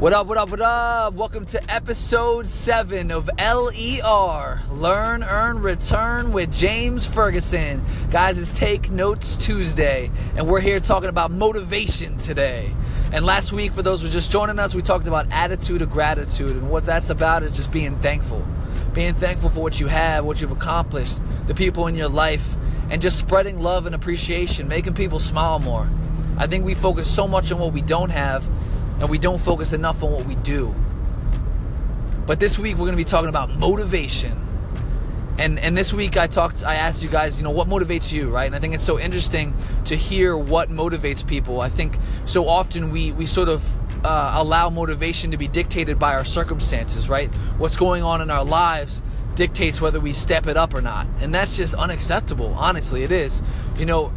What up, what up, what up? Welcome to episode 7 of LER Learn, Earn, Return with James Ferguson. Guys, it's Take Notes Tuesday, and we're here talking about motivation today. And last week, for those who are just joining us, we talked about attitude of gratitude, and what that's about is just being thankful. Being thankful for what you have, what you've accomplished, the people in your life, and just spreading love and appreciation, making people smile more. I think we focus so much on what we don't have and we don't focus enough on what we do. But this week we're going to be talking about motivation. And and this week I talked I asked you guys, you know, what motivates you, right? And I think it's so interesting to hear what motivates people. I think so often we we sort of uh, allow motivation to be dictated by our circumstances, right? What's going on in our lives dictates whether we step it up or not. And that's just unacceptable. Honestly, it is. You know,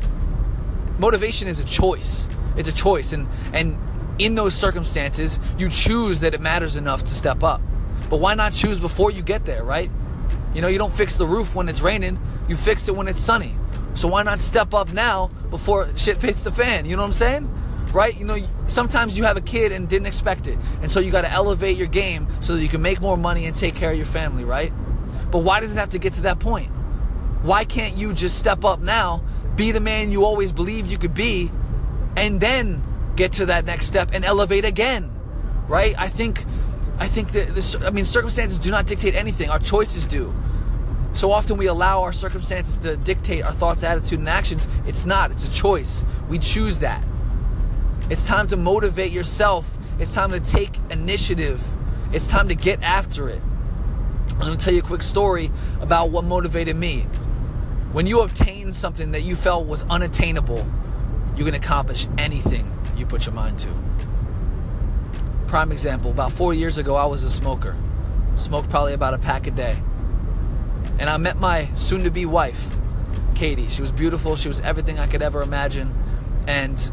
motivation is a choice. It's a choice and and in those circumstances, you choose that it matters enough to step up. But why not choose before you get there, right? You know, you don't fix the roof when it's raining, you fix it when it's sunny. So why not step up now before shit hits the fan? You know what I'm saying? Right? You know, sometimes you have a kid and didn't expect it. And so you got to elevate your game so that you can make more money and take care of your family, right? But why does it have to get to that point? Why can't you just step up now, be the man you always believed you could be, and then get to that next step and elevate again, right? I think, I think that this, I mean, circumstances do not dictate anything. Our choices do. So often we allow our circumstances to dictate our thoughts, attitude, and actions. It's not. It's a choice. We choose that. It's time to motivate yourself. It's time to take initiative. It's time to get after it. I'm going to tell you a quick story about what motivated me. When you obtain something that you felt was unattainable, you can accomplish anything you put your mind to. Prime example, about four years ago, I was a smoker. Smoked probably about a pack a day. And I met my soon to be wife, Katie. She was beautiful, she was everything I could ever imagine. And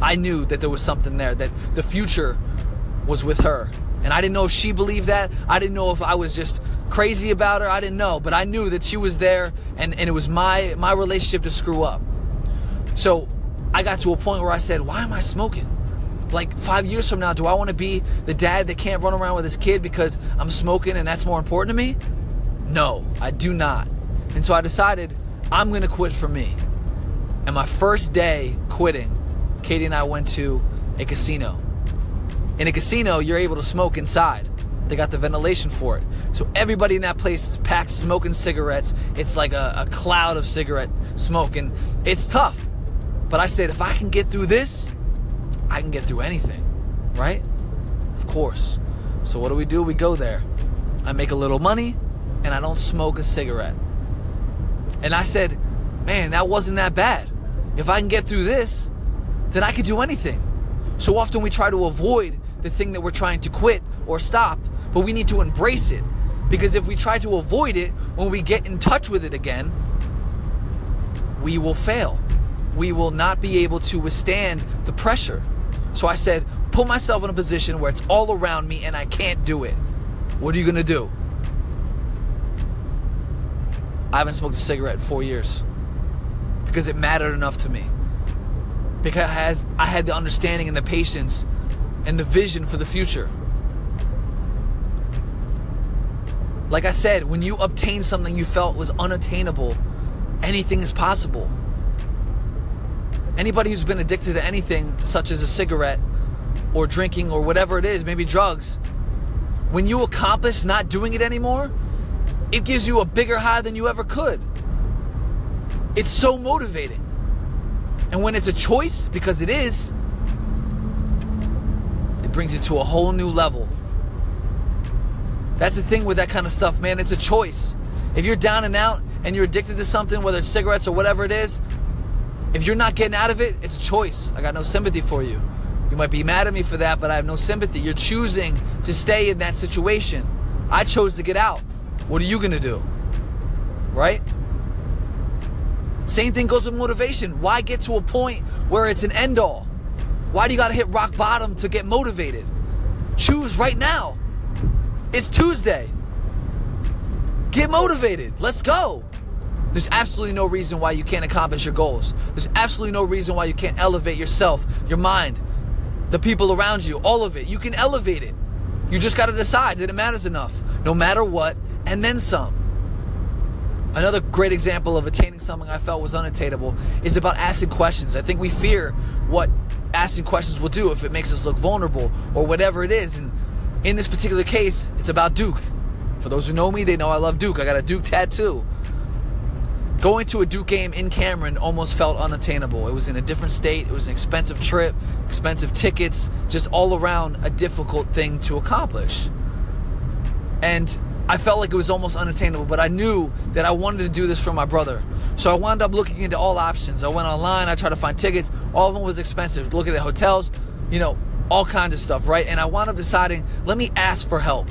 I knew that there was something there, that the future was with her. And I didn't know if she believed that. I didn't know if I was just crazy about her. I didn't know. But I knew that she was there and, and it was my, my relationship to screw up. So I got to a point where I said, why am I smoking? Like five years from now, do I want to be the dad that can't run around with his kid because I'm smoking and that's more important to me? No, I do not. And so I decided I'm going to quit for me. And my first day quitting, Katie and I went to a casino. In a casino, you're able to smoke inside. They got the ventilation for it. So everybody in that place is packed smoking cigarettes. It's like a, a cloud of cigarette smoke, and it's tough. But I said, if I can get through this, I can get through anything, right? Of course. So what do we do? We go there. I make a little money and I don't smoke a cigarette. And I said, man, that wasn't that bad. If I can get through this, then I can do anything. So often we try to avoid the thing that we're trying to quit or stop, but we need to embrace it. Because if we try to avoid it, when we get in touch with it again, we will fail we will not be able to withstand the pressure. So I said, put myself in a position where it's all around me and I can't do it. What are you gonna do? I haven't smoked a cigarette in four years because it mattered enough to me. Because I had the understanding and the patience and the vision for the future. Like I said, when you obtain something you felt was unattainable, anything is possible. Anybody who's been addicted to anything, such as a cigarette or drinking or whatever it is, maybe drugs, when you accomplish not doing it anymore, it gives you a bigger high than you ever could. It's so motivating. And when it's a choice, because it is, it brings it to a whole new level. That's the thing with that kind of stuff, man. It's a choice. If you're down and out and you're addicted to something, whether it's cigarettes or whatever it is, if you're not getting out of it, it's a choice. I got no sympathy for you. You might be mad at me for that, but I have no sympathy. You're choosing to stay in that situation. I chose to get out. What are you going to do? Right? Same thing goes with motivation. Why get to a point where it's an end all? Why do you got to hit rock bottom to get motivated? Choose right now. It's Tuesday. Get motivated. Let's go. There's absolutely no reason why you can't accomplish your goals. There's absolutely no reason why you can't elevate yourself, your mind, the people around you, all of it. You can elevate it. You just got to decide that it matters enough, no matter what, and then some. Another great example of attaining something I felt was unattainable is about asking questions. I think we fear what asking questions will do if it makes us look vulnerable or whatever it is. And in this particular case, it's about Duke. For those who know me, they know I love Duke. I got a Duke tattoo. Going to a Duke game in Cameron almost felt unattainable. It was in a different state, it was an expensive trip, expensive tickets, just all around a difficult thing to accomplish. And I felt like it was almost unattainable, but I knew that I wanted to do this for my brother. So I wound up looking into all options. I went online, I tried to find tickets. All of them was expensive. Looking at hotels, you know, all kinds of stuff, right? And I wound up deciding, let me ask for help.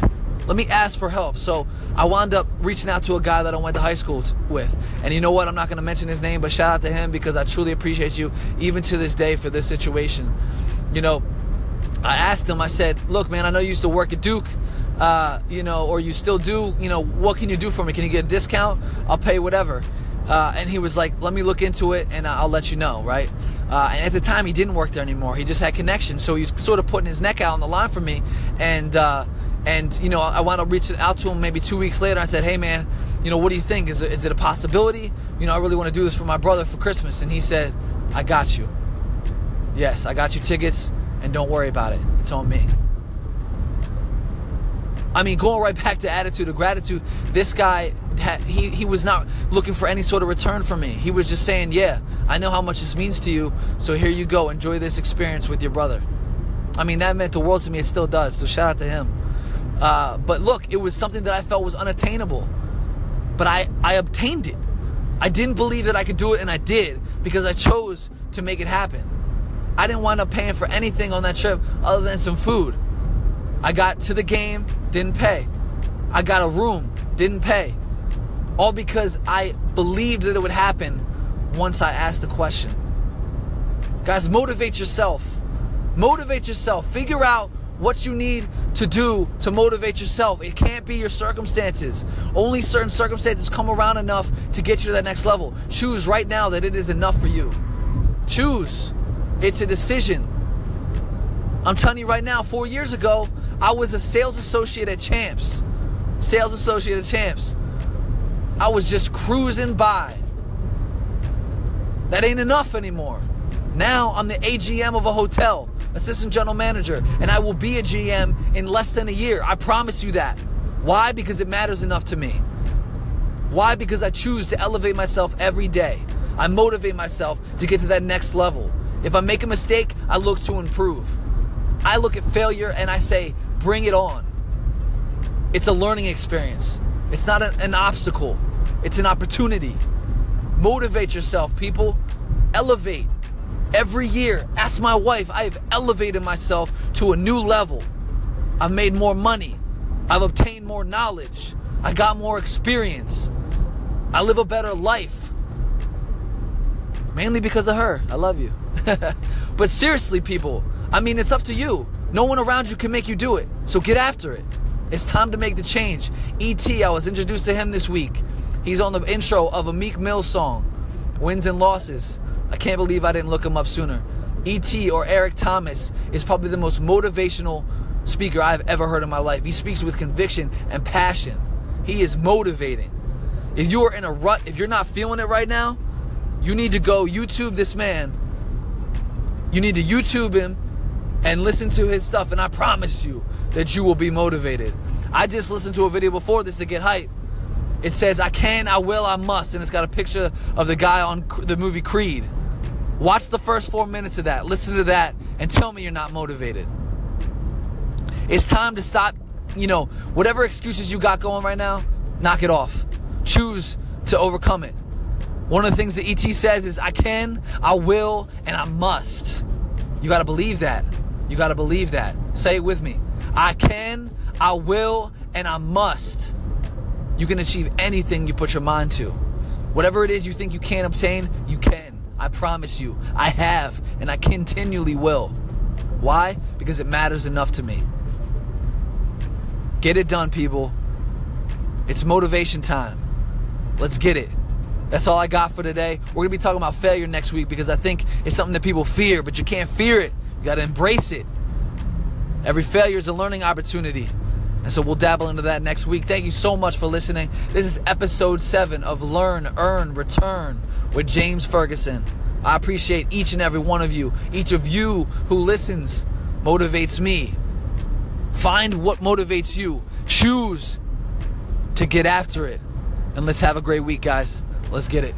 Let me ask for help. So I wound up reaching out to a guy that I went to high school with. And you know what? I'm not going to mention his name, but shout out to him because I truly appreciate you, even to this day, for this situation. You know, I asked him, I said, look, man, I know you used to work at Duke. Uh, you know, or you still do, you know, what can you do for me? Can you get a discount? I'll pay whatever. Uh, and he was like, let me look into it and I'll let you know, right? Uh, and at the time, he didn't work there anymore. He just had connections. So he was sort of putting his neck out on the line for me. And, uh, and you know, I wound up reaching out to him maybe two weeks later. I said, hey, man, you know, what do you think? Is it, is it a possibility? You know, I really want to do this for my brother for Christmas. And he said, I got you. Yes, I got you tickets and don't worry about it. It's on me. I mean, going right back to attitude of gratitude, this guy, he, he was not looking for any sort of return from me. He was just saying, Yeah, I know how much this means to you, so here you go. Enjoy this experience with your brother. I mean, that meant the world to me. It still does, so shout out to him. Uh, but look, it was something that I felt was unattainable, but I, I obtained it. I didn't believe that I could do it, and I did because I chose to make it happen. I didn't wind up paying for anything on that trip other than some food. I got to the game, didn't pay. I got a room, didn't pay. All because I believed that it would happen once I asked the question. Guys, motivate yourself. Motivate yourself. Figure out what you need to do to motivate yourself. It can't be your circumstances. Only certain circumstances come around enough to get you to that next level. Choose right now that it is enough for you. Choose. It's a decision. I'm telling you right now, four years ago, I was a sales associate at Champs. Sales associate at Champs. I was just cruising by. That ain't enough anymore. Now I'm the AGM of a hotel, assistant general manager, and I will be a GM in less than a year. I promise you that. Why? Because it matters enough to me. Why? Because I choose to elevate myself every day. I motivate myself to get to that next level. If I make a mistake, I look to improve. I look at failure and I say, bring it on. It's a learning experience. It's not an, obstacle. It's an opportunity. Motivate yourself, people. Elevate. Every year, ask my wife, I have elevated myself to a new level. I've made more money. I've obtained more knowledge. I got more experience. I live a better life. Mainly because of her. I love you. but seriously, people, I mean, it's up to you. No one around you can make you do it. So get after it. It's time to make the change. E.T., I was introduced to him this week. He's on the intro of a Meek Mill song, Wins and Losses. I can't believe I didn't look him up sooner. E.T. or Eric Thomas is probably the most motivational speaker I've ever heard in my life. He speaks with conviction and passion. He is motivating. If you are in a rut, if you're not feeling it right now, you need to go YouTube this man. You need to YouTube him and listen to his stuff, and I promise you that you will be motivated. I just listened to a video before this to get hype. It says, I can, I will, I must, and it's got a picture of the guy on the movie Creed. Watch the first four minutes of that, listen to that, and tell me you're not motivated. It's time to stop, you know, whatever excuses you got going right now, knock it off. Choose to overcome it. One of the things that ET says is, I can, I will, and I must. You got to believe that. You got to believe that. Say it with me. I can, I will, and I must. You can achieve anything you put your mind to. Whatever it is you think you can't obtain, you can. I promise you. I have, and I continually will. Why? Because it matters enough to me. Get it done, people. It's motivation time. Let's get it. That's all I got for today. We're going to be talking about failure next week because I think it's something that people fear, but you can't fear it You got to embrace it. Every failure is a learning opportunity. And so we'll dabble into that next week. Thank you so much for listening. This is episode seven of Learn, Earn, Return with James Ferguson. I appreciate each and every one of you. Each of you who listens motivates me. Find what motivates you. Choose to get after it. And let's have a great week, guys. Let's get it.